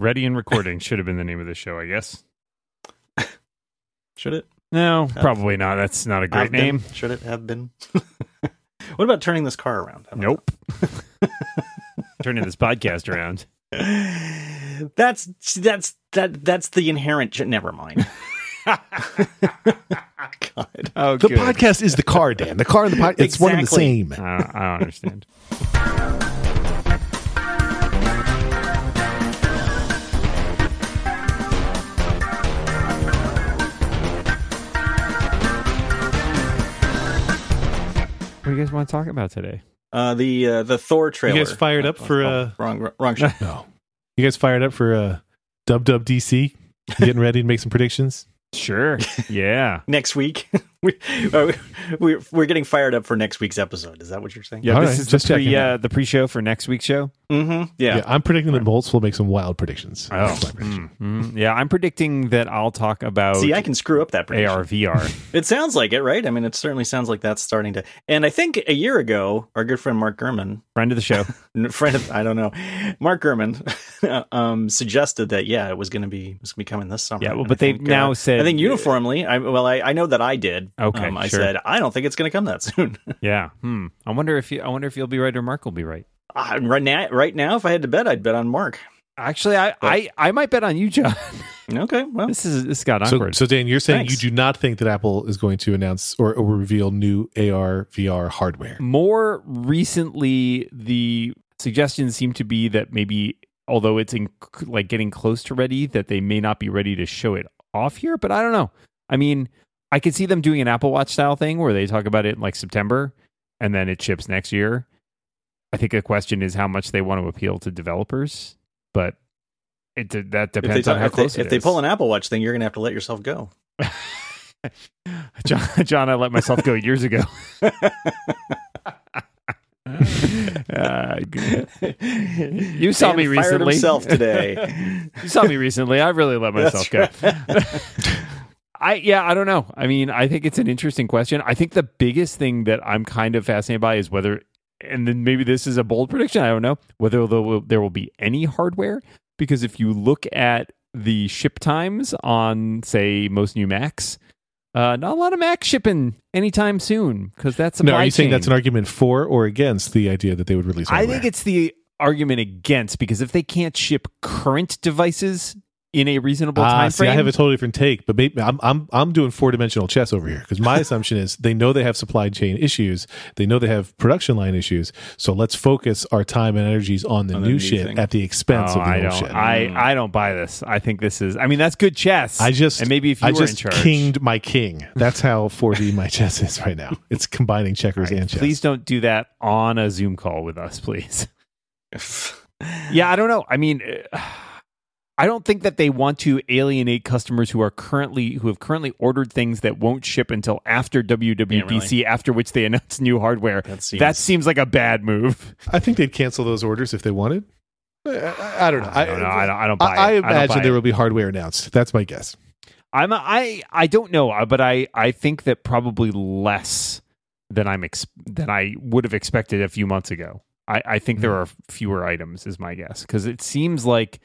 Ready and recording should have been the name of the show, I guess. Should it? No, probably not. That's not a great Have been? name. Should it have been? what about turning this car around? Nope. Turning this podcast around. That's that's that that's the inherent. Never mind. God. Oh, The good. podcast is the car, Dan. The car and the podcast. It's one and the Exactly. same. I don't, I don't understand. What do you guys want to talk about today? Uh, the uh, the Thor trailer. You guys fired up Oh, for, oh, uh, wrong wrong show. No. You guys fired up for uh, Dub Dub DC? Getting ready to make some predictions? Sure. Yeah. next week. we, uh, we're we're getting fired up for next week's episode. Is that what you're saying? Yeah. All this right, is just the pre, uh, the pre-show for next week's show. Mm-hmm. Yeah. I'm predicting that Moltz will make some wild predictions. Oh, prediction. mm, mm. yeah. I'm predicting that I'll talk about See, I can screw up that prediction. AR VR. It sounds like it, right? I mean, it certainly sounds like that's starting to. And I think a year ago, our good friend Mark Gurman, Friend of the show. friend of I don't know, Mark Gurman, um, suggested that yeah, it was going to be it was going to be coming this summer. Yeah, well, but they've now uh, said- I think uniformly. I well, I, I know that I did. Okay, um, I sure. said I don't think it's going to come that soon. Yeah. Hmm. I wonder if you, I wonder if you'll be right or Mark will be right. Uh, right now, right now, if I had to bet, I'd bet on Mark. Actually, I, I, I might bet on you, John. Okay, well, this is this got So, awkward. so Dan, you're saying Thanks. you do not think that Apple is going to announce or, or reveal new AR VR hardware? More recently, the suggestions seem to be that maybe, although it's in, like getting close to ready, that they may not be ready to show it off here. But I don't know. I mean, I could see them doing an Apple Watch style thing where they talk about it in like September and then it ships next year. I think the question is how much they want to appeal to developers, but it that depends talk- on how they, close it if they pull an Apple Watch thing, you're going to have to let yourself go. John, John, I let myself go years ago. Uh, you saw Dan me fired recently. himself today. you saw me recently. I really let myself go. That's I yeah, I don't know. I mean, I think it's an interesting question. I think the biggest thing that I'm kind of fascinated by is whether, and then maybe this is a bold prediction. I don't know whether there will, there will be any hardware because if you look at the ship times on say most new Macs, uh, not a lot of Mac shipping anytime soon because that's No, are you saying that's an argument for or against the idea that they would release I think it's the argument against because if they can't ship current devices in a reasonable Ah, time see, frame, I have a totally different take, but maybe I'm I'm I'm doing four dimensional chess over here because my assumption is they know they have supply chain issues, they know they have production line issues, so let's focus our time and energies on the On new new shit thing. at the expense Oh, of the I old don't. shit. I, I don't buy this. I think this is. I mean, that's good chess. I just and maybe if you I were just in charge, kinged my king. That's how 4D my chess is right now. It's combining checkers and chess. please don't do that on a Zoom call with us, please. yeah, I don't know. I mean, uh, I don't think that they want to alienate customers who are currently who have currently ordered things that won't ship until after WWDC, after which they announce new hardware. That seems- that seems like a bad move. I think they'd cancel those orders if they wanted. I, I, I don't know. I don't know. I don't. I don't buy. I, I it. don't imagine buy there will be hardware announced. That's my guess. I'm I I don't know, uh, but I I think that probably less than I'm ex- than I would have expected a few months ago. I I think there are fewer items, is my guess, because it seems like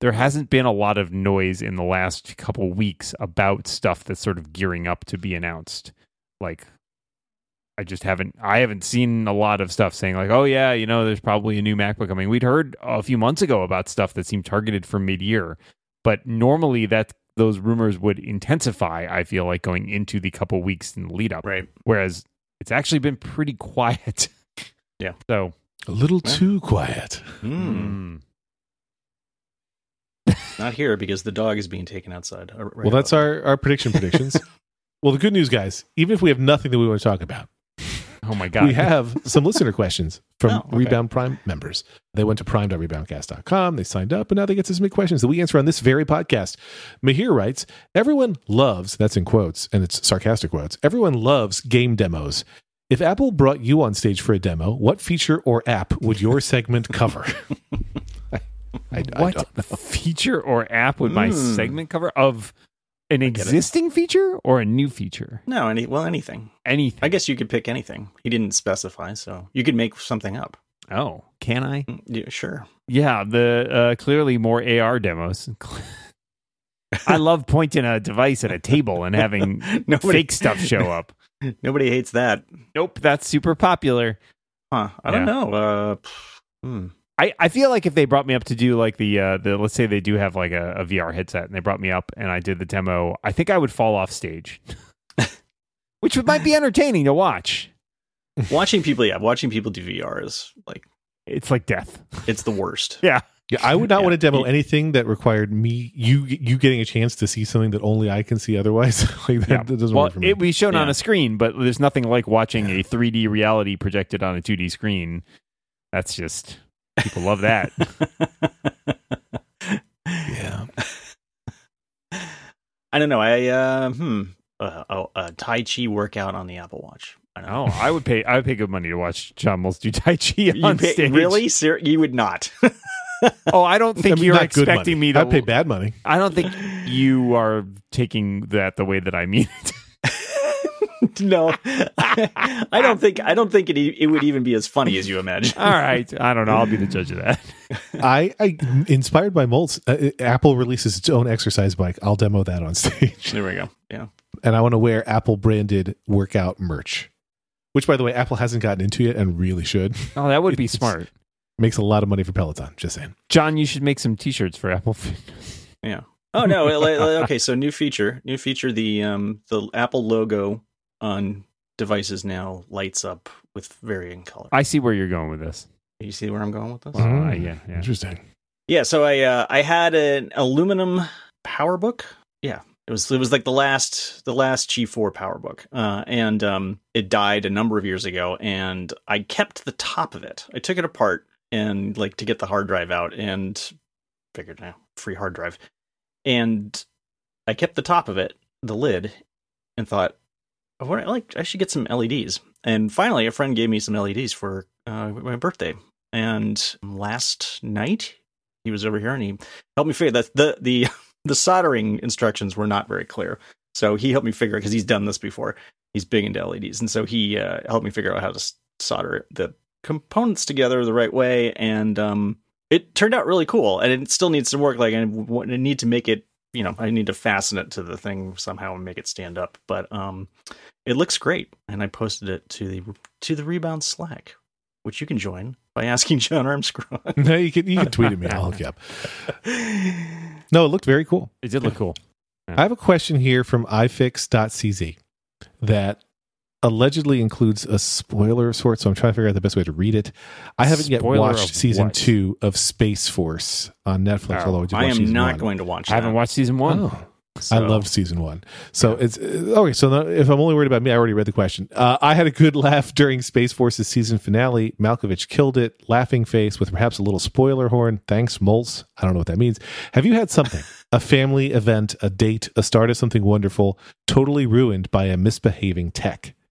there hasn't been a lot of noise in the last couple weeks about stuff that's sort of gearing up to be announced. Like I just haven't I haven't seen a lot of stuff saying like, oh yeah, you know, there's probably a new MacBook coming. We'd heard a few months ago about stuff that seemed targeted for mid year, but normally that those rumors would intensify. I feel like going into the couple weeks in the lead up, right. whereas it's actually been pretty quiet. Yeah. So A little Yeah. too quiet. Hmm. mm, Not here because the dog is being taken outside. Uh, right well, that's above. our, our prediction predictions. well, the good news, guys, even if we have nothing that we want to talk about, oh my god, we have some listener questions from Oh, okay. Rebound Prime members. They went to prime.reboundcast.com, they signed up, and now they get to submit questions that we answer on this very podcast. Mahir writes, Everyone loves, that's in quotes, and it's sarcastic quotes, everyone loves game demos. If Apple brought you on stage for a demo, what feature or app would your segment cover? I, I, I what don't feature or app would my Mm. segment cover of an existing feature or a new feature? no any well anything. Anything. I guess you could pick anything. He didn't specify, so you could make something up. Oh, can I? Mm, Yeah, sure. Yeah, the uh, clearly more AR demos. I love pointing a device at a table and having Nobody, fake stuff show up. Nobody hates that. Nope, that's super popular. Huh. I don't know. Uh, hmm. I, I feel like if they brought me up to do like the uh the let's say they do have like a, a VR headset and they brought me up and I did the demo, I think I would fall off stage. Which would, might be entertaining to watch. Watching people, yeah, watching people do VR is like It's like death. it's the worst. Yeah. Yeah, I would not Yeah. want to demo anything that required me you you getting a chance to see something that only I can see otherwise. like that, Yeah. that doesn't Well, work for me. it be shown on a screen, but there's nothing like watching a 3D reality projected on a 2D screen. That's just people love that. yeah. I don't know. I uh, hmm. Uh, oh, a Tai Chi workout on the Apple Watch. I know. Oh, I would pay. I would pay good money to watch John Mills do Tai Chi You on pay- stage. really? Ser- you would not. Oh, I don't think I mean, you're expecting me to. I'd pay bad money. I don't think you are taking that the way that I mean it. No, I don't think. I don't think it. e- It would even be as funny as you imagine. All right, I don't know. I'll be the judge of that. I, I inspired by Moltz. Uh, Apple releases its own exercise bike. I'll demo that on stage, There we go. Yeah. and I want to wear Apple branded workout merch. Which, by the way, Apple hasn't gotten into yet and really should. Oh, that would be It's- smart. Makes a lot of money for Peloton. Just saying. John, you should make some T-shirts for Apple. Fitness. Yeah. Oh no. li- li- okay. So new feature. New feature. The um the Apple logo on devices now lights up with varying color. I see where you're going with this. you see where I'm going with this? Uh, yeah, yeah. Interesting. Yeah, so I uh, I had an aluminum PowerBook. Yeah, it was it was like the last the last G4 PowerBook, uh, and um, it died a number of years ago. And I kept the top of it. I took it apart and like to get the hard drive out, and figured now free hard drive, and I kept the top of it, the lid, and thought, I want like I should get some LEDs. And finally, a friend gave me some LEDs for uh, my birthday. And last night, he was over here and he helped me figure that the the the soldering instructions were not very clear. So he helped me figure because he's done this before. He's big into LEDs, and so he uh, helped me figure out how to solder the components together the right way. And um, it turned out really cool. And it still needs some work. Like I need to make it. You know, I need to fasten it to the thing somehow and make it stand up. But um, it looks great, and I posted it to the to the Rebound Slack, which you can join by asking John Armstrong. No, you can you can tweet at me. I'll hook you up. No, it looked very cool. It did look cool. I have a question here from ifix.cz that allegedly includes a spoiler of sorts, so I'm trying to figure out the best way to read it. I haven't yet watched season what? two of Space Force on Netflix, Oh, although I, did I watch am not one. going to watch. I haven't watched season one. Oh, I So- loved season one. So it's uh, okay. So if I'm only worried about me, I already read the question. Uh, I had a good laugh during Space Force's season finale. Malkovich killed it. Laughing face with perhaps a little spoiler horn. Thanks, Moltz. I don't know what that means. Have you had something, a family event, a date, a start of something wonderful, totally ruined by a misbehaving tech?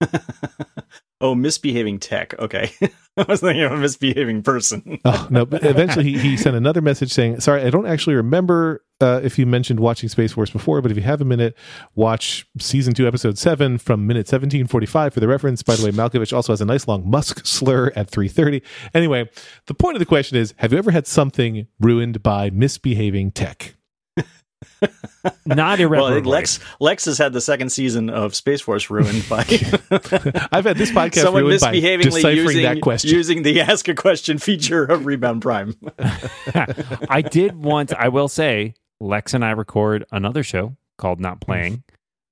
oh, misbehaving tech. Okay, I was thinking of a misbehaving person. Oh no! But eventually, he, he sent another message saying, "Sorry, I don't actually remember uh, if you mentioned watching Space Force before, but if you have a minute, watch season two, episode seven, from minute seventeen forty five for the reference." By the way, Malkovich also has a nice long Musk slur at three thirty. Anyway, the point of the question is: Have you ever had something ruined by misbehaving tech? Not well, irreparably. think Lex Lex has had the second season of Space Force ruined by I've had this podcast someone ruined by misbehavingly deciphering using that question. using the ask a question feature of Rebound Prime. I did want. I will say, Lex and I record another show called Not Playing,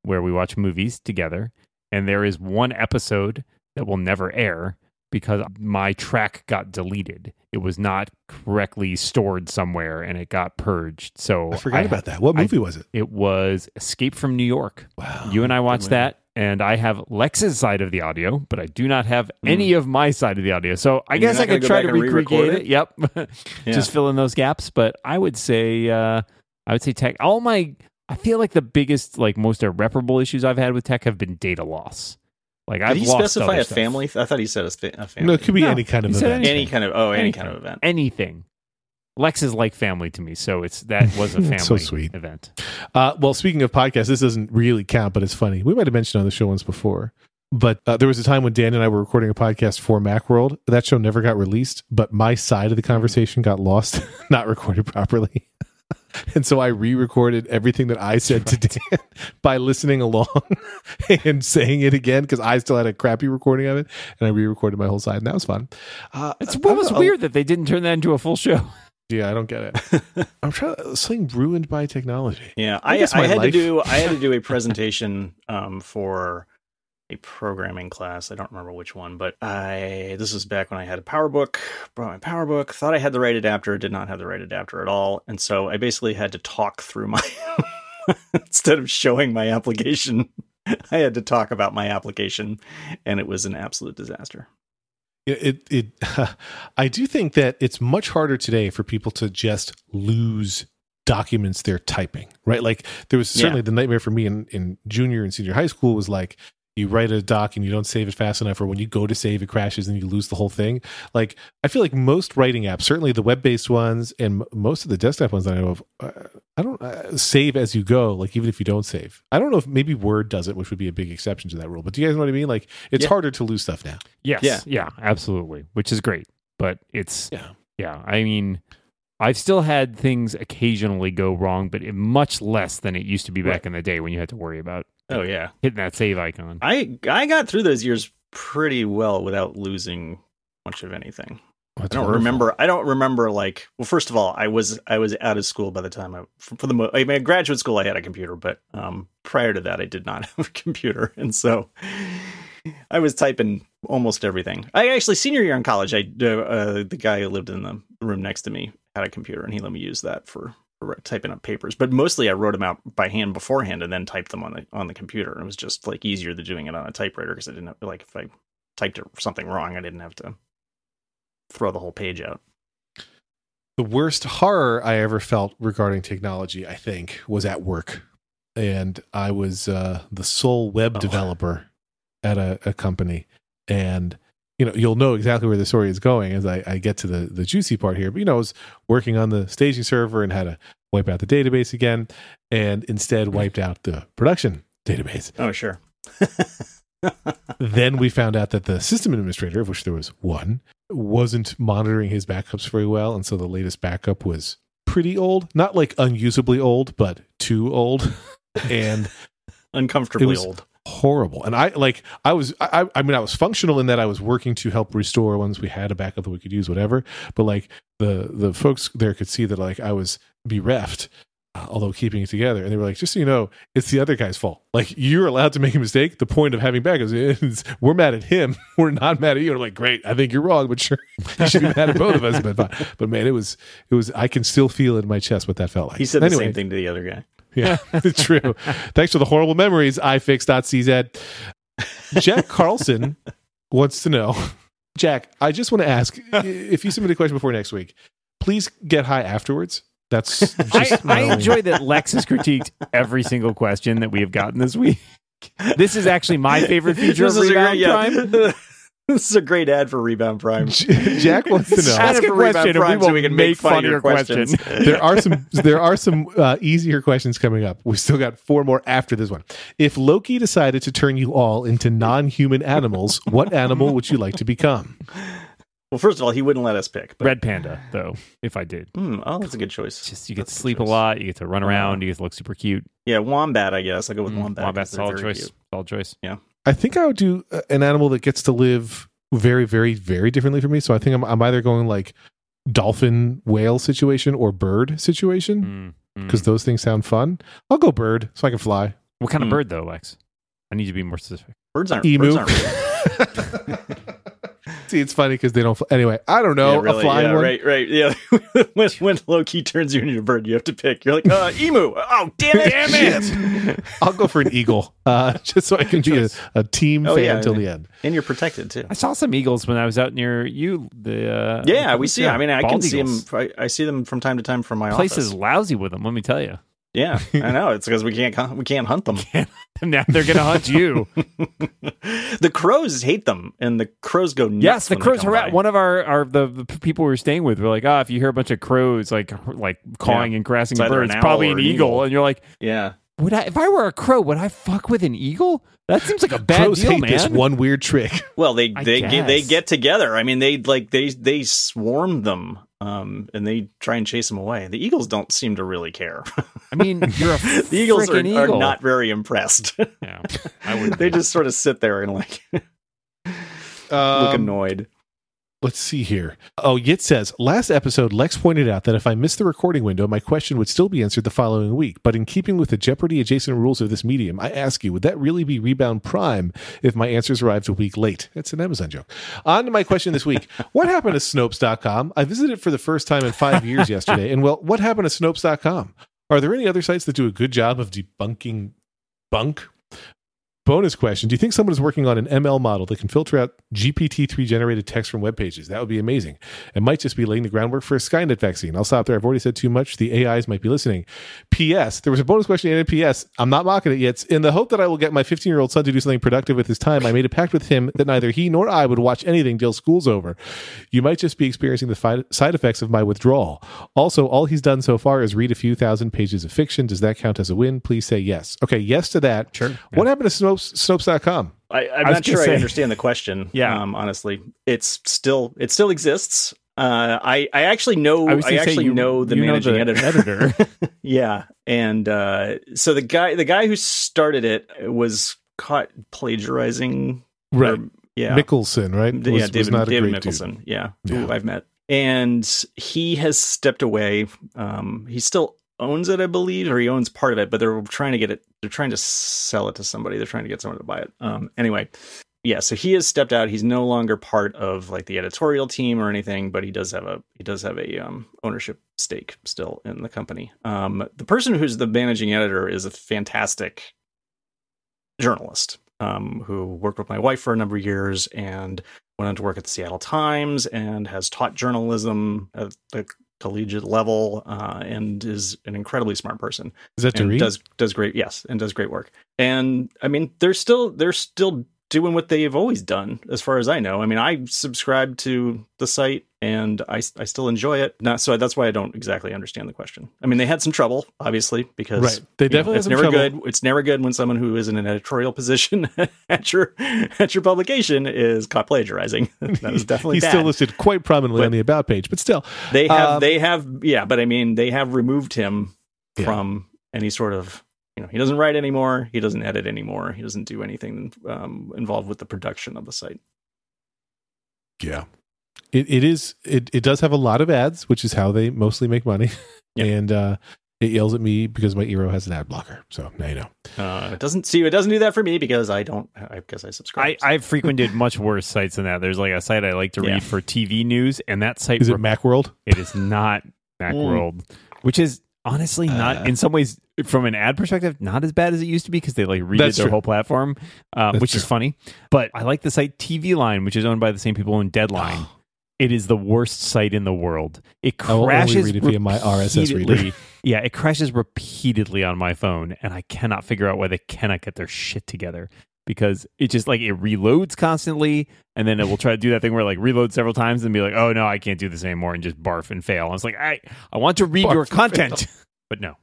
where we watch movies together, and there is one episode that will never air because my track got deleted. It was not correctly stored somewhere, and it got purged. So I forgot I- about that. What I- movie was it? It was Escape from New York. Wow. You and I watched that, and I have Lex's side of the audio, but I do not have any of my side of the audio. So I And guess I could try to and recreate it? it. Yep, Yeah. just fill in those gaps. But I would say, uh, I would say tech. All my, I feel like the biggest, like most irreparable issues I've had with tech have been data loss. Like Did I've he lost specify other a stuff. family? I thought he said a, fa- a family. No, it could be No, any kind of he said event. any kind of oh, any Anything. kind of event. anything. Lex is like family to me, so it's that was a family So sweet. event. Uh, well, speaking of podcasts, this doesn't really count, but it's funny. We might have mentioned on the show once before. but uh, there was a time when Dan and I were recording a podcast for Macworld. That show never got released, but my side of the conversation got lost, not recorded properly. and so I re-recorded everything that I said to Dan by listening along and saying it again because I still had a crappy recording of it, and I re-recorded my whole side, and that was fun. Uh, It's I what don't was know. weird that they didn't turn that into a full show. Yeah, I don't get it. I'm trying something ruined by technology. Yeah, I I, guess I, had life- to do I had to do a presentation um, for a programming class. I don't remember which one, but I this was back when I had a PowerBook. Brought my PowerBook. Thought I had the right adapter. Did not have the right adapter at all, and so I basically had to talk through my instead of showing my application. I had to talk about my application, and it was an absolute disaster. It, it, it I do think that it's much harder today for people to just lose documents they're typing, right? Like there was certainly the nightmare for me in, in junior and senior high school was like you write a doc and you don't save it fast enough, or when you go to save, it crashes and you lose the whole thing. Like I feel like most writing apps, certainly the web-based ones and most of the desktop ones that I know of, uh, I don't uh, save as you go. Like even if you don't save, I don't know if maybe Word does it, which would be a big exception to that rule. But do you guys know what I mean? Like it's Yeah. harder to lose stuff now. Yes. Yeah. Yeah. absolutely. Which is great. But it's Yeah. yeah. I mean, I've still had things occasionally go wrong, but it, much less than it used to be back Right. in the day when you had to worry about Oh yeah, hitting that save icon. I I got through those years pretty well without losing much of anything. I don't remember. I don't remember like. Well, first of all, I was I was out of school by the time I for, for the mo- I mean, graduate school. I had a computer, but um, prior to that, I did not have a computer, and so I was typing almost everything. I actually senior year in college, I uh, uh, the guy who lived in the room next to me had a computer, and he let me use that for, for typing up papers. But mostly, I wrote them out by hand beforehand, and then typed them on the on the computer. And it was just like easier than doing it on a typewriter because I didn't have, like if I typed something wrong, I didn't have to throw the whole page out. The worst horror I ever felt regarding technology, I think, was at work. And I was uh, the sole web Oh. developer at a, a company. And, you know, you'll know exactly where the story is going as I, I get to the, the juicy part here. But, you know, I was working on the staging server and had to wipe out the database again and instead mm-hmm. wiped out the production database. Oh, sure. then we found out that the system administrator, of which there was one, wasn't monitoring his backups very well. And so the latest backup was pretty old, not like unusably old, but too old and Uncomfortably old. Horrible. And I like, I was, I, I mean, I was functional in that I was working to help restore once we had a backup that we could use, whatever. But like the, the folks there could see that like I was bereft. uh, Although keeping it together, and they were like, "Just so you know, it's the other guy's fault. Like you're allowed to make a mistake. The point of having backups is we're mad at him. We're not mad at you." And I'm like, "Great, I think you're wrong, but sure, you should be mad at both of us." But but man, it was it was. I can still feel it in my chest what that felt like. He said the same thing to the other guy. Yeah, it's true. Thanks for the horrible memories, ifix.cz. Jack Carlson wants to know Jack, I just want to ask if you submit a question before next week, please get high afterwards. That's just I, I enjoy that Lex has critiqued every single question that we have gotten this week. This is actually my favorite feature of This is a Rebound great- yeah. Prime. this is a great ad for Rebound Prime. Jack wants to know. Ask a for Rebound question and we will so we can make make fun fun of of your your question. questions. there are some there are some uh, easier questions coming up. We still got four more after this one. If Loki decided to turn you all into non-human animals, what animal would you like to become? Well, first of all, he wouldn't let us pick. But, Red Panda, though, if I did. Hmm, oh, that's a good choice. Just you get to That's a good sleep a choice. lot, you get to run around, you get to look super cute. Yeah, wombat. I guess I'll go with Mm, wombat. Wombat, 'cause they're solid choice. cute. Solid choice. I think I would do uh, an animal that gets to live very, very, very differently from me. So I think I'm, I'm either going like dolphin whale situation or bird situation Mm, mm. because those things sound fun. I'll go bird so I can fly. what kind of Mm. bird though, Lex? I need to be more specific. Birds aren't. Emu. Birds aren't real. See, it's funny because they don't. Fly. Anyway, I don't know yeah, really, a flying yeah, one. right, right. Yeah, when when Loki turns you into a bird, you have to pick. You're like, uh, emu. Oh, damn it! Damn it! I'll go for an eagle, uh, just so I can be a, a team Oh, fan yeah, until the end. and you're protected too. I saw some eagles when I was out near you. The uh, Yeah, we see. yeah, I mean, I can bald see them. I, I see them from time to time from my Place office. is lousy with them. Let me tell you. Yeah, I know. It's because we can't we can't hunt them. now they're gonna hunt you. the crows hate them, and the crows go nuts. yes, the when crows harass. One of our, our the, the people we were staying with were like, "Ah, if you hear a bunch of crows like like cawing and caressing It's a bird, it's probably an an eagle." eagle. And you're like, Yeah, would I if I were a crow, would I fuck with an eagle? That seems like a bad Crows deal, hate man. this one weird trick. Well, they I they get, they get together. I mean, they like they they swarm them, um, and they try and chase them away. The eagles don't seem to really care. I mean, you're a the eagles are, frickin' are not very impressed. Yeah, I would. they just sort of sit there and like look Um, annoyed. Let's see here. Oh, Yit says, last episode, Lex pointed out that if I missed the recording window, my question would still be answered the following week. But in keeping with the Jeopardy adjacent rules of this medium, I ask you, would that really be Rebound Prime if my answers arrived a week late? That's an Amazon joke. On to my question this week. what happened to Snopes.com? I visited for the first time in five years yesterday. And well, what happened to Snopes.com? Are there any other sites that do a good job of debunking bunk? Bonus question Do you think someone is working on an ML model that can filter out GPT 3 generated text from web pages? That would be amazing. It might just be laying the groundwork for a Skynet vaccine. I'll stop there. I've already said too much. The AIs might be listening. P.S. There was a bonus question in P.S. I'm not mocking it yet. In the hope that I will get my 15 year old son to do something productive with his time, I made a pact with him that neither he nor I would watch anything till school's over. You might just be experiencing the fi- side effects of my withdrawal. Also, all he's done so far is read a few thousand pages of fiction. Does that count as a win? Please say yes. Okay, yes to that. Sure. What happened to Snopes, Snopes.com? I, I'm I not sure gonna I understand the question. Yeah. um, honestly, it's still it still exists. Uh, I I actually know I I, was gonna say actually you- know the you know managing the editor. editor. yeah, and uh, so the guy the guy who started it was caught plagiarizing. Right. or- yeah. Mikkelson, right? Was- yeah, David, David great dude. Mikkelson. Yeah, Yeah. who I've met, and he has stepped away. Um, he still owns it, I believe, or he owns part of it, but they're trying to get it. They're trying to sell it to somebody. They're trying to get someone to buy it. Um, anyway, yeah. So he has stepped out. He's no longer part of like the editorial team or anything, but he does have a he does have a um, ownership stake still in the company. Um, the person who's the managing editor is a fantastic journalist um, who worked with my wife for a number of years and went on to work at the Seattle Times and has taught journalism at the collegiate level uh, and is an incredibly smart person Is that does does great yes and does great work and i mean they're still they're still doing what they've always done as far as i know i mean i subscribe to the site and i, I still enjoy it not so that's why i don't exactly understand the question i mean they had some trouble obviously because Right. They you know, definitely it's never trouble. good it's never good when someone who is in an editorial position at your at your publication is caught plagiarizing that is definitely He's bad. still listed quite prominently But- on the about page, but still, They have, Um, they have, yeah, but I mean, they have removed him Yeah. from any sort of, you know, he doesn't write anymore, he doesn't edit anymore, he doesn't do anything um, involved with the production of the site. yeah, it, it is. It, it does have a lot of ads, which is how they mostly make money, Yeah. and uh, it yells at me because my Eero has an ad blocker. So now you know. Uh, it doesn't see, it doesn't do that for me because I don't, I guess I I, subscribe. I've frequented much worse sites than that. There's like a site I like to Yeah. read for TV news, and that site Is it rep- MacWorld? it is not Macworld, which is honestly not Uh. in some ways from an ad perspective not as bad as it used to be because they like redid their true. whole platform, uh, That's which is funny. But I like the site TV Line, which is owned by the same people in Deadline. It is the worst site in the world. It I crashes read it via my RSS reader. Yeah, it crashes repeatedly on my phone, and I cannot figure out why they cannot get their shit together because it just like it reloads constantly, and then it will try to do that thing where like reload several times and be like, "Oh no, I can't do this anymore," and just barf and fail. I was like, "I I want to read Barf your content," but no.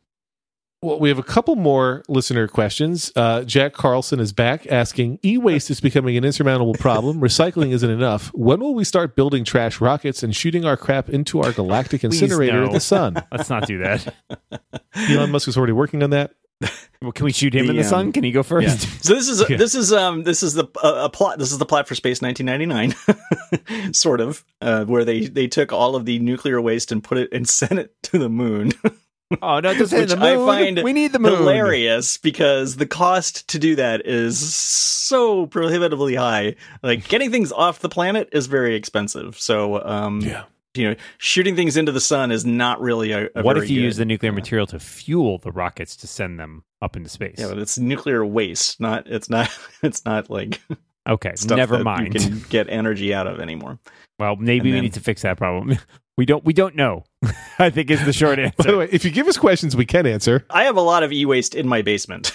Well, we have a couple more listener questions. Uh, Jack Carlson is back asking E waste is becoming an insurmountable problem. Recycling isn't enough. When will we start building trash rockets and shooting our crap into our galactic incinerator, no. the sun? Let's not do that. Elon Musk is already working on that. Well, can we shoot him The, in the sun? um, Can he go first? Yeah. So this is Yeah. this is um this is the uh, a plot this is the plot for Space 1999 sort of uh, where they they took all of the nuclear waste and put it and sent it to the moon Oh no, just hit Which the I moon. find we need the moon. hilarious because the cost to do that is so prohibitively high. Like getting things off the planet is very expensive. So, um, you know, shooting things into the sun is not really a. a What very if you good- use the nuclear material to fuel the rockets to send them up into space? Yeah, but it's nuclear waste. Not. It's not. It's not like okay, stuff never that mind. You can get energy out of anymore. Well, maybe And we then- need to fix that problem. We don't. We don't know. I think is the short answer. By the way, if you give us questions we can answer, I have a lot of e-waste in my basement.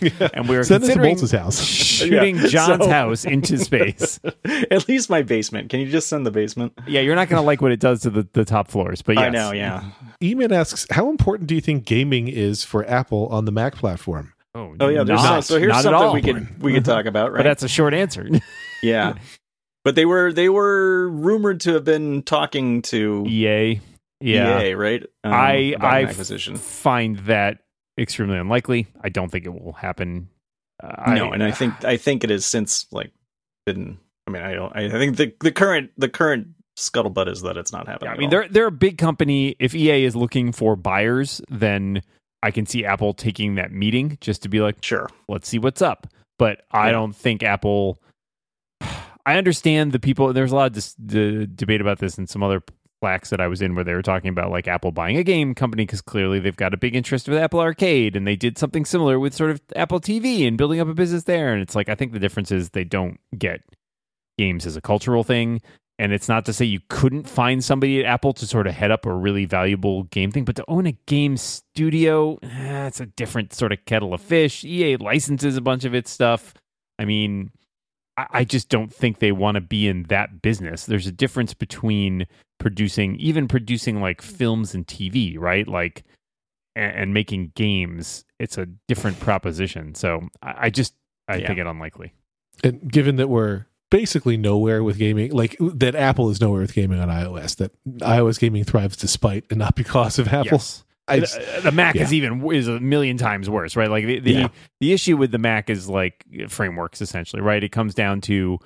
and we were Send us considering Moltz's house. shooting Yeah, John's so- house into space. At least my basement. Can you just send the basement? Yeah, you're not going to like what it does to the, the top floors, but yes. I know, yeah. Eman asks, how important do you think gaming is for Apple on the Mac platform? Oh, Oh yeah, there's not, so here's not something all. we could we could talk about, right? But that's a short answer. yeah. But they were they were rumored to have been talking to EA, yeah, EA, right? Um, I I acquisition. find that extremely unlikely. I don't think it will happen. Uh, no, and I think I think it is since like been. I mean, I don't. I think the the current the current scuttlebutt is that it's not happening. Yeah, I mean, they're they're a big company. If EA is looking for buyers, then I can see Apple taking that meeting just to be like, sure. let's see what's up. But I don't think Apple. I understand the people. There's a lot of dis- the debate about this and some other Slacks that I was in where they were talking about like Apple buying a game company because clearly they've got a big interest with Apple Arcade and they did something similar with sort of Apple TV and building up a business there. And it's like I think the difference is they don't get games as a cultural thing. And it's not to say you couldn't find somebody at Apple to sort of head up a really valuable game thing, but to own a game studio, eh, a different sort of kettle of fish. EA licenses a bunch of its stuff. I mean, I, I just don't think they want to be in that business. There's a difference between producing, even producing like films and TV, right? Like, and, and making games. It's a different proposition. So I, I just, I Yeah. think it unlikely. And given that we're basically nowhere with gaming, like that Apple is nowhere with gaming on iOS, that iOS gaming thrives despite and not because of Apple. Yes. I the, just- the Mac yeah. is even is a million times worse, right? Like the the, Yeah. the issue with the Mac is like frameworks essentially, right? It comes down to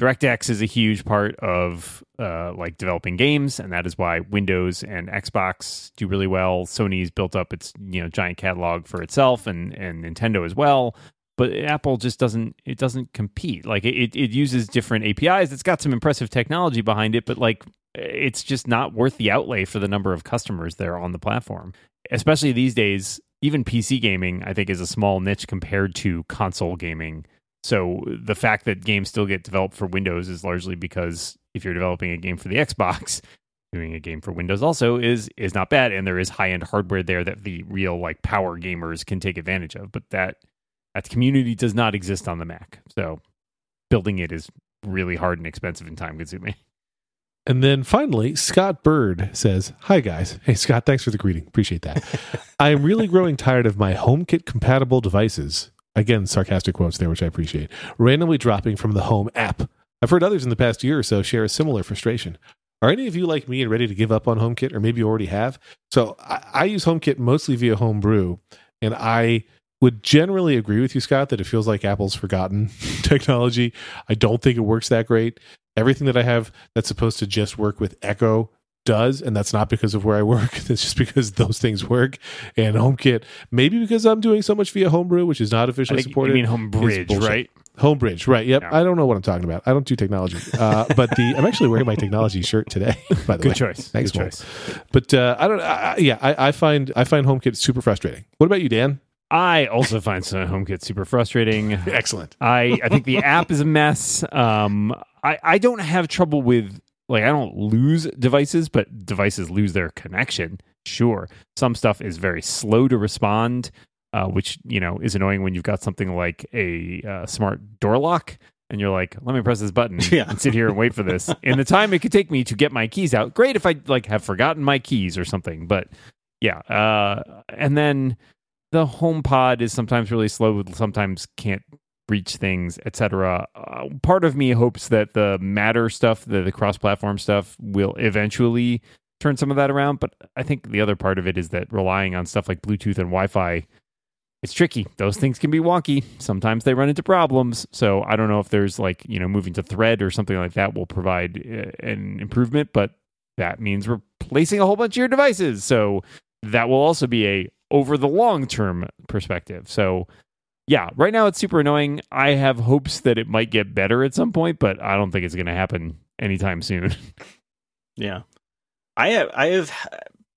DirectX is a huge part of uh, like developing games, and that is why Windows and Xbox do really well. Sony's built up its you know giant catalog for itself, and and Nintendo as well. But Apple just doesn't it doesn't compete. Like it it uses different APIs. It's got some impressive technology behind it, but like it's just not worth the outlay for the number of customers there on the platform. Especially these days, even PC gaming I think is a small niche compared to console gaming. So the fact that games still get developed for Windows is largely because if you're developing a game for the Xbox, doing a game for Windows also is is not bad and there is high-end hardware there that the real like power gamers can take advantage of, but that that community does not exist on the Mac. So building it is really hard and expensive and time consuming. And then finally, Scott Bird says, Hi guys. Hey Scott, thanks for the greeting. Appreciate that. I am really growing tired of my HomeKit compatible devices. Again, sarcastic quotes there, which I appreciate. Randomly dropping from the Home app. I've heard others in the past year or so share a similar frustration. Are any of you like me and ready to give up on HomeKit, or maybe you already have? So I, I use HomeKit mostly via Homebrew, and I would generally agree with you, Scott, that it feels like Apple's forgotten technology. I don't think it works that great. Everything that I have that's supposed to just work with Echo does, and that's not because of where I work. It's just because those things work. And HomeKit, maybe because I'm doing so much via Homebrew, which is not I officially think supported. you mean Homebridge, bullshit. right? Homebridge, right? Yep. Yeah. I don't know what I'm talking about. I don't do technology, uh, but the I'm actually wearing my technology shirt today. By the Good way, choice. Thanks, Good choice. But uh, I don't. I, I- yeah, I, I find I find HomeKit super frustrating. What about you, Dan? I also find some HomeKit super frustrating. Excellent. I I think the app is a mess. Um, I I don't have trouble with like I don't lose devices, but devices lose their connection. Sure, some stuff is very slow to respond, uh, which you know is annoying when you've got something like a uh, smart door lock. And you're like, let me press this button Yeah. and sit here and wait for this. In the time it could take me to get my keys out, great if I like have forgotten my keys or something. But yeah, uh, and then the HomePod is sometimes really slow sometimes can't reach things etc uh, part of me hopes that the matter stuff the, the cross-platform stuff will eventually turn some of that around but i think the other part of it is that relying on stuff like bluetooth and wi-fi it's tricky. Those things can be wonky. Sometimes they run into problems. So i don't know if there's like you know moving to thread or something like that will provide uh, an improvement but that means replacing a whole bunch of your devices. So that will also be a over the long term perspective. So yeah, right now it's super annoying. I have hopes that it might get better at some point, but I don't think it's going to happen anytime soon. Yeah, I have. I have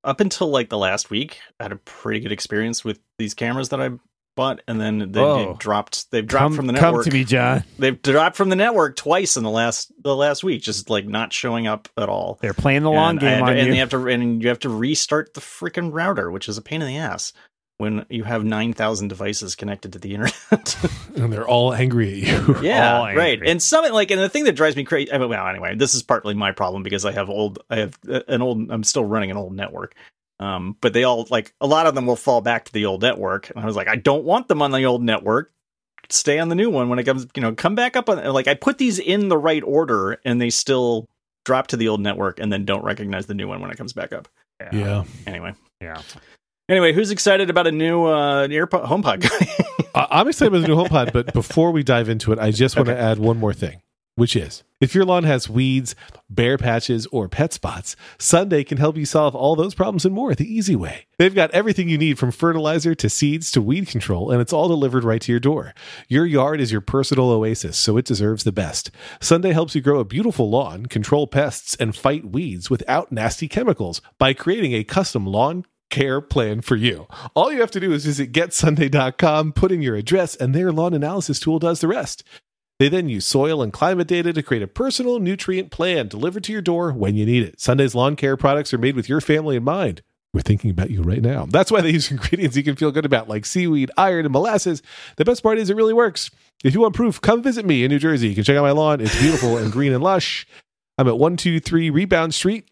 up until like the last week I had a pretty good experience with these cameras that I bought, and then they, Oh. dropped. They've dropped come, from the network. come network. to me, John. They've dropped from the network twice in the last the last week, just like not showing up at all. They're playing the long and, I had game to- on and you. you have to and you have to restart the freaking router, which is a pain in the ass. when you have 9,000 devices connected to the internet. and they're all angry at you. yeah, All right. angry. And something like, and the thing that drives me crazy. I mean, well, anyway, this is partly my problem because I have old, I have uh, an old, I'm still running an old network. Um, but they all like a lot of them will fall back to the old network, and I was like, I don't want them on the old network. Stay on the new one when it comes, you know, come back up on. Like I put these in the right order, and they still drop to the old network, and then don't recognize the new one when it comes back up. Yeah. Anyway, Yeah. anyway, who's excited about a new uh, AirPod HomePod guy? I- I'm excited about the new HomePod, but before we dive into it, I just want to Okay. add one more thing, which is if your lawn has weeds, bare patches, or pet spots, Sunday can help you solve all those problems and more the easy way. They've got everything you need from fertilizer to seeds to weed control, and it's all delivered right to your door. Your yard is your personal oasis, so it deserves the best. Sunday helps you grow a beautiful lawn, control pests, and fight weeds without nasty chemicals by creating a custom lawn care plan for you. All you have to do is visit getsunday.com, put in your address, and their lawn analysis tool does the rest. They then use soil and climate data to create a personal nutrient plan delivered to your door when you need it. Sunday's lawn care products are made with your family in mind. We're thinking about you right now. That's why they use ingredients you can feel good about, like seaweed, iron, and molasses. The best part is it really works. If you want proof, come visit me in New Jersey. You can check out my lawn. It's beautiful and green and lush. I'm at 123 Rebound Street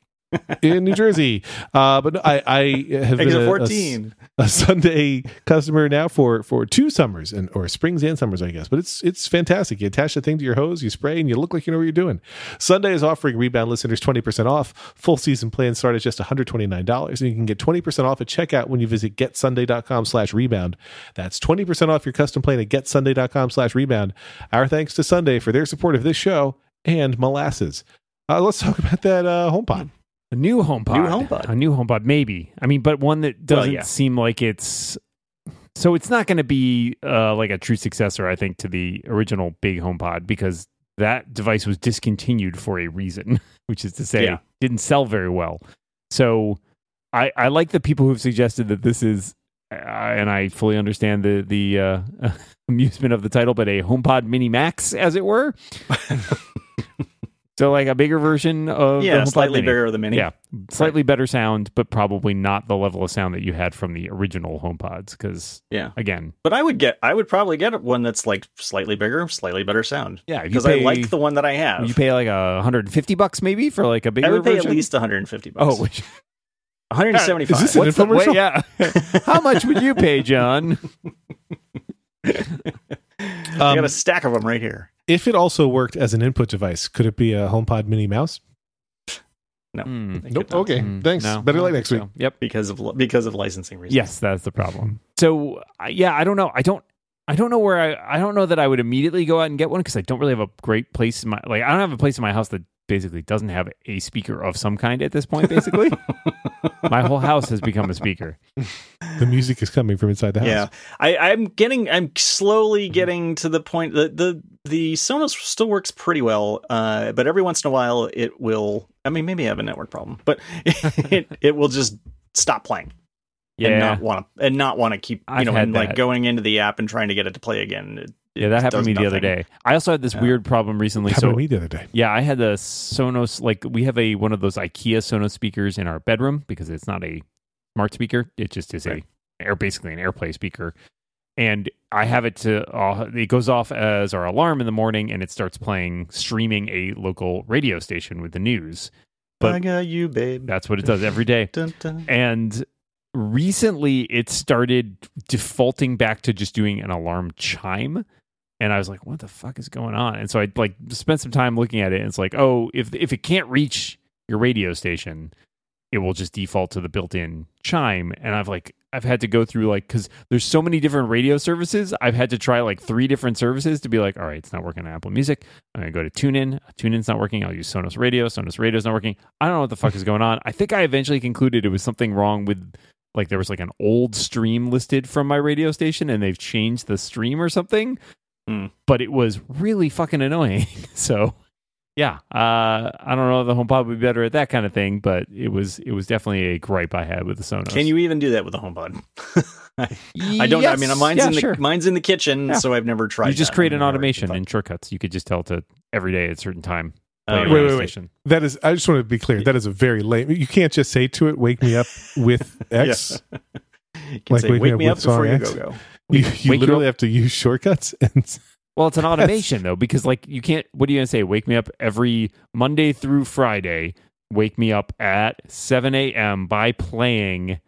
in New Jersey. Uh, but I, I have been a- a- 14. a Sunday customer now for for two summers and or springs and summers, I guess. But it's it's fantastic. You attach the thing to your hose, you spray, and you look like you know what you're doing. Sunday is offering rebound listeners 20% off. Full season plans start at just $129. And you can get 20% off at checkout when you visit getsunday.com slash rebound. That's 20% off your custom plan at getsunday.com slash rebound. Our thanks to Sunday for their support of this show and molasses. Uh, let's talk about that uh, HomePod. A new HomePod. New HomePod. A new HomePod, maybe. I mean, but one that doesn't yeah. seem like it's. So it's not going to be uh, like a true successor, I think, to the original big HomePod because that device was discontinued for a reason, which is to say, Yeah. didn't sell very well. So I, I like the people who've suggested that this is, uh, and I fully understand the the uh, amusement of the title, but a HomePod Mini Max, as it were. so like a bigger version of yeah, HomePod slightly Mini. bigger than mini. Yeah, slightly better sound, but probably not the level of sound that you had from the original HomePods. Because Yeah. again, But I would get, I would probably get one that's like slightly bigger, slightly better sound. yeah, Because I like the one that I have. you pay like a 150 bucks maybe for like a bigger I would pay version? at least 150 bucks. Oh, which, 175. Is this an what's the, wait, infomercial? yeah. How much would you pay, John? I got Um, a stack of them right here. if it also worked as an input device, could it be a HomePod Mini Mouse? No. I think Nope. Okay. Hmm, Thanks. no, Better I like don't next week. so. Yep. Because of because of licensing reasons. Yes, that's the problem. So yeah, I don't know. I don't. I don't know where I. I don't know that I would immediately go out and get one because I don't really have a great place in my like. I don't have a place in my house that basically doesn't have a speaker of some kind at this point. Basically, my whole house has become a speaker. The music is coming from inside the house. Yeah, I, I'm getting, I'm slowly getting to the point that the the Sonos still works pretty well, uh, but every once in a while it will. I mean, maybe I have a network problem, but it it will just stop playing and Yeah, not want to and not want to keep you I've know had and like going into the app and trying to get it to play again. It, it yeah, that happened to me the other day. I also had this Yeah. weird problem recently. happened So to me the other day. Yeah, I had the Sonos like we have a one of those IKEA Sonos speakers in our bedroom because it's not a smart speaker. It just is Right. a air basically an AirPlay speaker. And I have it to uh, it goes off as our alarm in the morning and it starts playing streaming a local radio station with the news. But- I got you, babe. That's what it does every day. Dun, dun. And recently it started defaulting back to just doing an alarm chime. And I was like, what the fuck is going on? And so I like spent some time looking at it. And it's like, oh, if if it can't reach your radio station, it will just default to the built-in chime. And I've like I've had to go through like because there's so many different radio services. I've had to try like three different services to be like, all right, it's not working on Apple Music. I'm gonna go to TuneIn. TuneIn's not working. I'll use Sonos Radio. Sonos Radio's not working. I don't know what the fuck is going on. I think I eventually concluded it was something wrong with like there was like an old stream listed from my radio station and they've changed the stream or something. Hmm. But it was really fucking annoying. so yeah, uh, I don't know if the HomePod would be better at that kind of thing, but it was it was definitely a gripe I had with the Sonos. Can you even do that with a HomePod? I don't. I mean, mine's yeah, in the sure. mine's in the kitchen, Yeah. so I've never tried. You just that. create an automation thought- in shortcuts. You could just tell it to every day at a certain time. Play. Wait, wait, wait. That is, I just want to be clear. That is a very lame. You can't just say to it, "Wake me up with X." You can Like say, Wake Me wake Up me with up before Song you X? go go. You, you Wake you literally have to use shortcuts and Well, it's an automation though, because like you can't. What are you gonna say? Wake me up every Monday through Friday. Wake me up at seven a.m. by playing.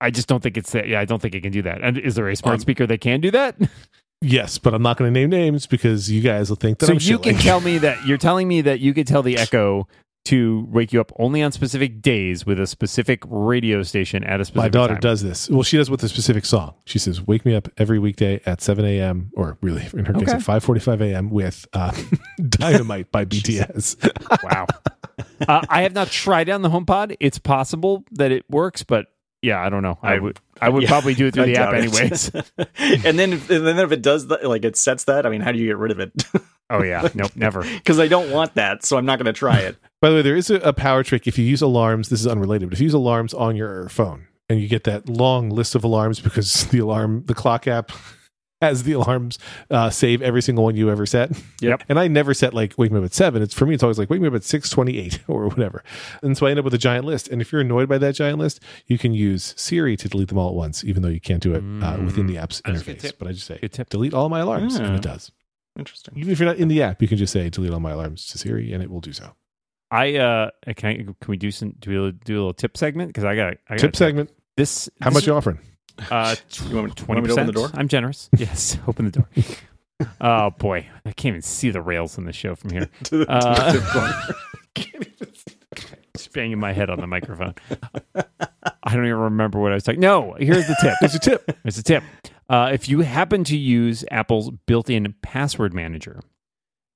I just don't think it's that. Yeah, I don't think it can do that. And is there a smart Um, speaker that can do that? yes, but I'm not going to name names because you guys will think that so I'm you can tell me that you're telling me that you could tell the Echo to wake you up only on specific days with a specific radio station at a specific My daughter time. does this. Well, she does with a specific song. She says, "Wake me up every weekday at 7 a.m." or really, in her case, at 5:45 a.m. with uh, "Dynamite" by BTS. Wow. uh, I have not tried it on the HomePod. It's possible that it works, but yeah, I don't know. I I- would I would yeah, probably do it through I the app it. anyways. and then, if, and then if it does that, like it sets that, I mean, how do you get rid of it? oh yeah, nope, never. Because I don't want that, so I'm not going to try it. By the way, there is a, a power trick if you use alarms. This is unrelated, but if you use alarms on your phone and you get that long list of alarms because the alarm, the clock app has the alarms uh, save every single one you ever set. Yep. And I never set like wake me up at seven. It's for me. It's always like wake me up at six twenty eight or whatever. And so I end up with a giant list. And if you're annoyed by that giant list, you can use Siri to delete them all at once, even though you can't do it uh, within the app's That's interface. But I just say Good tip. delete all my alarms, and it does. Interesting. Even if you're not in the app, you can just say delete all my alarms to Siri, and it will do so. I uh, can I, can we do some do we do a little tip segment because I got I got Tip segment. This How this much is- you offering? Uh, You want me- twenty want me to percent. open the door? I'm generous. Yes, open the door. oh boy, I can't even see the rails in the show from here. Uh, the corner. Just banging my head on the microphone. I don't even remember what I was talking. No, here's the tip. There's a tip. Here's a tip. Uh, if you happen to use Apple's built-in password manager,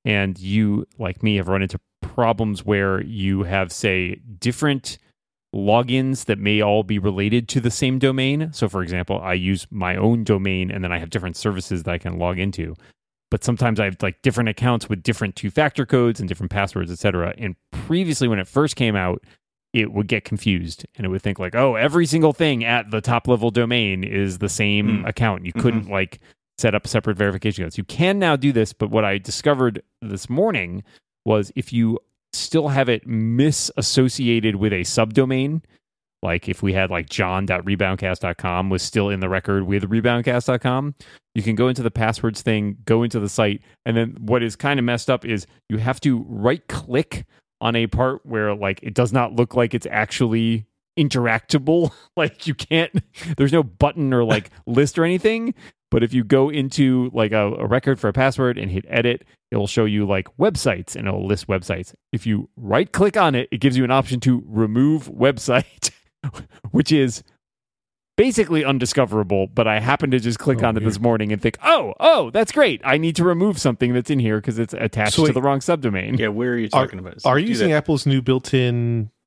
and you, like me, have run into problems where you have, say, different logins that may all be related to the same domain. So, for example, I use my own domain, and then I have different services that I can log into. But sometimes I have like different accounts with different two-factor codes and different passwords, etc. And previously, when it first came out, it would get confused and it would think like, oh, every single thing at the top level domain is the same Mm. account. You couldn't like set up separate verification codes. You can now do this, but what I discovered this morning was if you still have it misassociated with a subdomain, like if we had like john.reboundcast.com was still in the record with reboundcast.com, you can go into the passwords thing, go into the site, and then what is kind of messed up is you have to right click on a part where like it does not look like it's actually interactable. like you can't there's no button or like list or anything. But if you go into like a, a record for a password and hit edit, it will show you like websites and it'll list websites. If you right click on it, it gives you an option to remove website, which is basically undiscoverable. But I happened to just click Oh, on it this morning and think, oh, oh, that's great. I need to remove something that's in here because it's attached So to the wrong subdomain. Yeah, where are you Are- talking about? Are you using that. Apple's new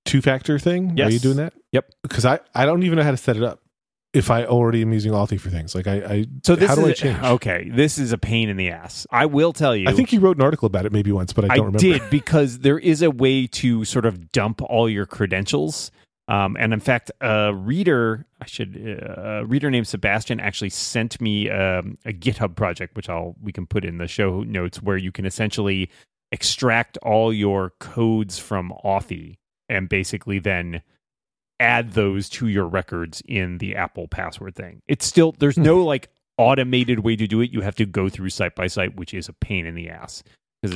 built-in two-factor thing? Are you doing that? Yep. Because I, I don't even know how to set it up. If I already am using Authy for things, like I, I So this how do is I change? okay. This is a pain in the ass. I will tell you. I think you wrote an article about it maybe once, but I I don't remember. did because there is a way to sort of dump all your credentials. Um, and in fact, a reader, I should, uh, a reader named Sebastian actually sent me um, a GitHub project, which I'll we can put in the show notes, where you can essentially extract all your codes from Authy and basically then add those to your records in the Apple password thing. It's still there's no hmm. like automated way to do it. You have to go through site by site, which is a pain in the ass.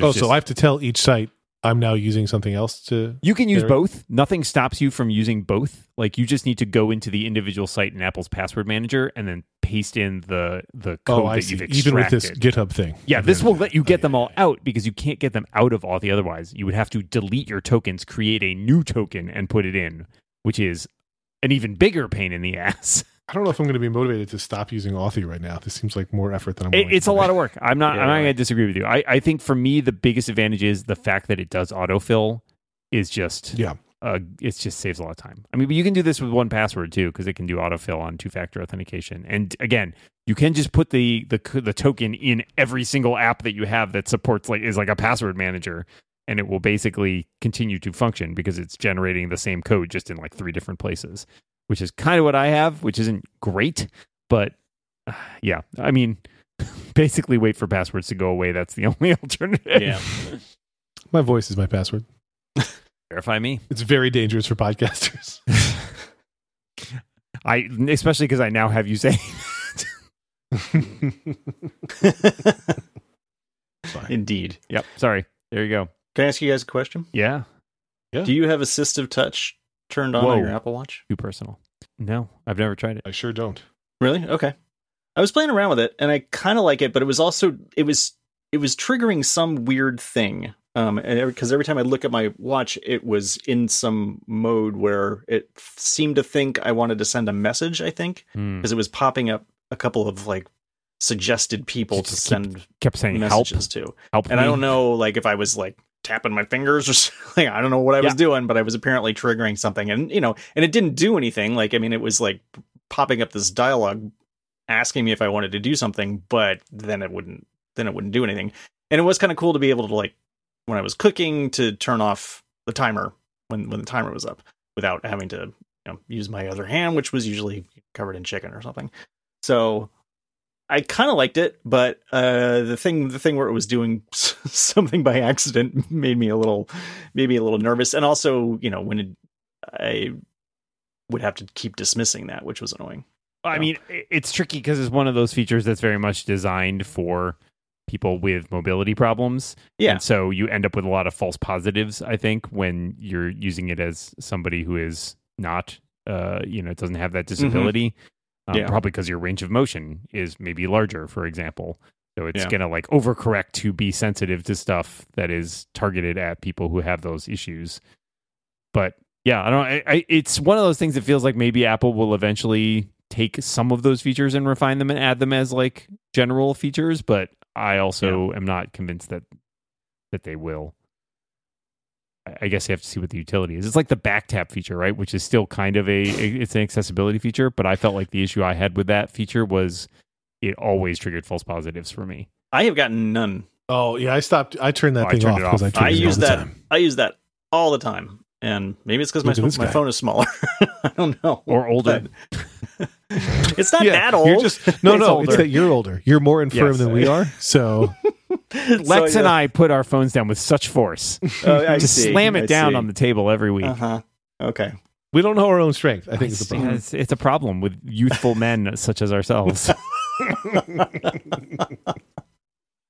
Oh, so I have to tell each site I'm now using something else to. you can use both. Nothing stops you from using both. Like you just need to go into the individual site in Apple's password manager and then paste in the the oh, code Oh, I that see. you've extracted. Even with this. GitHub thing. yeah, this will let you oh, get Oh, them all yeah. out because you can't get them out of Authy otherwise. You would have to delete your tokens, create a new token, and put it in, which is an even bigger pain in the ass. I don't know if I'm going to be motivated to stop using Authy right now. This seems like more effort than I'm. It, it's to a put lot of work. I'm not. Yeah, I'm not going to disagree with you. I, I think for me the biggest advantage is the fact that it does autofill. Is just Yeah. uh, it just saves a lot of time. I mean, but you can do this with 1Password too, because it can do autofill on two-factor authentication. And again, you can just put the the the token in every single app that you have that supports like is like a password manager, and it will basically continue to function because it's generating the same code just in like three different places, which is kind of what I have, which isn't great, but uh, yeah, I mean. Basically, wait for passwords to go away. That's the only alternative. Yeah. My voice is my password. Verify me. It's very dangerous for podcasters. I especially because I now have you saying. Indeed. yep. Sorry. There you go. Can I ask you guys a question? Yeah. Yeah. Do you have assistive touch turned on Whoa. on your Apple Watch? Too personal. No, I've never tried it. I sure don't. Really? Okay. I was playing around with it and I kind of like it, but it was also it was it was triggering some weird thing. Um, and because every time I look at my watch, it was in some mode where it f- seemed to think I wanted to send a message. I think Hmm. because it was popping up a couple of like suggested people to just keep send Kept saying help. messages to, Help. and I don't know like if I was like tapping my fingers or something. I don't know what I was doing, but I was apparently triggering something, and you know, and it didn't do anything. Like I mean, it was like popping up this dialogue asking me if I wanted to do something, but then it wouldn't then it wouldn't do anything. And it was kind of cool to be able to like when I was cooking to turn off the timer when when the timer was up without having to you know, use my other hand, which was usually covered in chicken or something. So I kind of liked it, but uh, the thing the thing where it was doing something by accident made me a little made me a little nervous, and also you know when it, I would have to keep dismissing that, which was annoying. I mean, it's tricky because it's one of those features that's very much designed for people with mobility problems. Yeah. And so you end up with a lot of false positives, I think, when you're using it as somebody who is not, uh, you know, doesn't have that disability. Um. Yeah. Probably because your range of motion is maybe larger, for example. So it's Yeah. going to like overcorrect to be sensitive to stuff that is targeted at people who have those issues. But yeah, I don't. I, I, it's one of those things that feels like maybe Apple will eventually take some of those features and refine them and add them as like general features. But I also am not convinced that that they will. I- I guess you have to see what the utility is. It's like the back tap feature, right? Which is still kind of a it's an accessibility feature, but I felt like the issue I had with that feature was it always triggered false positives for me. I have gotten none. Oh yeah, I stopped. I turned that Oh, I thing turned off because. I, turned I it use that. time. I use that all the time, and maybe it's because my Look at this my guy. phone is smaller. I don't know. Or older. It's not Yeah, that old. You're just no, It's no. older. It's that you're older. You're more infirm Yes. than we are. So Lex and I put our phones down with such force. Oh, I Just see, slam it I down see. on the table every week. Uh huh. Okay. we don't know our own strength. I think It's, it's a problem. it's, it's a problem with youthful men such as ourselves.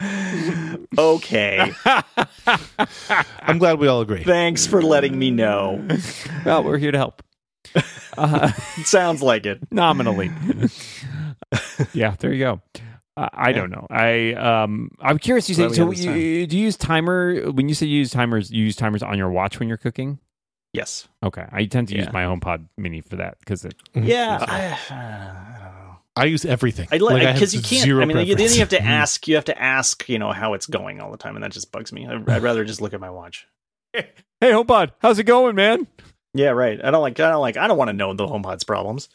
okay. I'm glad we all agree. Thanks for letting me know. well, we're here to help. Uh, Sounds like it. nominally. yeah, there you go. Uh, I don't know. I um I'm curious. You say so. You, do you use timer when you say you use timers? You use timers on your watch when you're cooking. Yes. Okay, I tend to use Yeah. my HomePod Mini for that because it. Yeah. I, I. I use everything. I Like, I like because you can't. zero I mean, you, then you have to ask. You have to ask. You know how it's going all the time, and that just bugs me. I, I'd rather just look at my watch. Hey, HomePod, how's it going, man? Yeah, right. I don't like. I don't like. I don't want to know the HomePod's problems.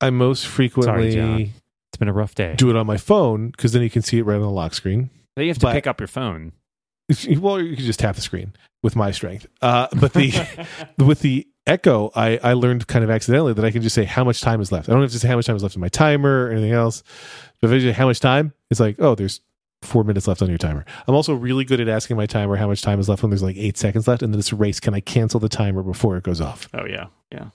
I most frequently John. It's been a rough day. do it on my phone because then you can see it right on the lock screen. So you have to but- pick up your phone. Well, you can just tap the screen with my strength. Uh, but the with the Echo, I, I learned kind of accidentally that I can just say how much time is left. I don't have to say how much time is left in my timer or anything else. But if I say how much time, it's like, oh, there's four minutes left on your timer. I'm also really good at asking my timer how much time is left when there's like eight seconds left, and then it's a race. Can I cancel the timer before it goes off? Oh yeah, yeah.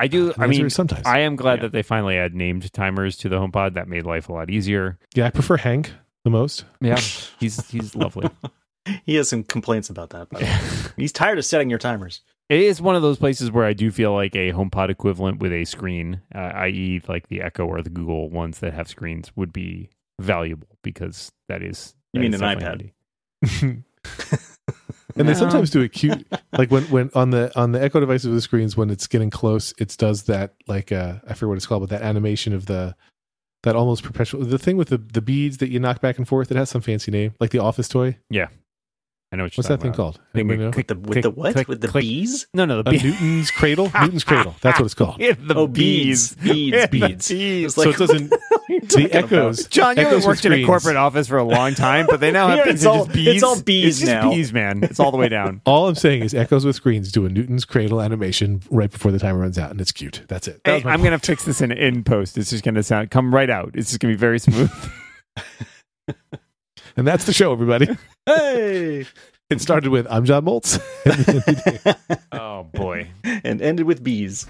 I do. The I answer mean, sometimes. I am glad Yeah. that they finally add named timers to the HomePod. That made life a lot easier. yeah, I prefer Hank the most. Yeah, he's he's lovely. He has some complaints about that. By way. He's tired of setting your timers. It is one of those places where I do feel like a HomePod equivalent with a screen, uh, i.e., like the Echo or the Google ones that have screens, would be valuable because that is. You that mean is an definitely iPad? And they sometimes do a cute like when when on the on the Echo devices with the screens when it's getting close, it does that like uh I forget what it's called, but that animation of the that almost perpetual the thing with the the beads that you knock back and forth. It has some fancy name, like the office toy. I know what you're What's that talking thing about. called? Thing Anybody that The, with click- the what? click- with the click. bees? No, no, the A Newton's cradle. Newton's cradle. That's what it's called. Yeah, the oh, bees. beads, beads, beads. Bees. It's so it doesn't. The echoes. John, you Echoes haven't worked in a corporate office for a long time, but they now have Yeah, things it's all- just bees. it's all bees just now. bees, man. It's all the way down. All I'm saying is echoes with screens do a Newton's cradle animation right before the timer runs out, and it's cute. That's it. That Hey, I'm gonna fix this in in post. It's just gonna sound come right out. It's just gonna be very smooth. And that's the show, everybody. Hey, It started with I'm John Moltz. oh boy. and ended with bees.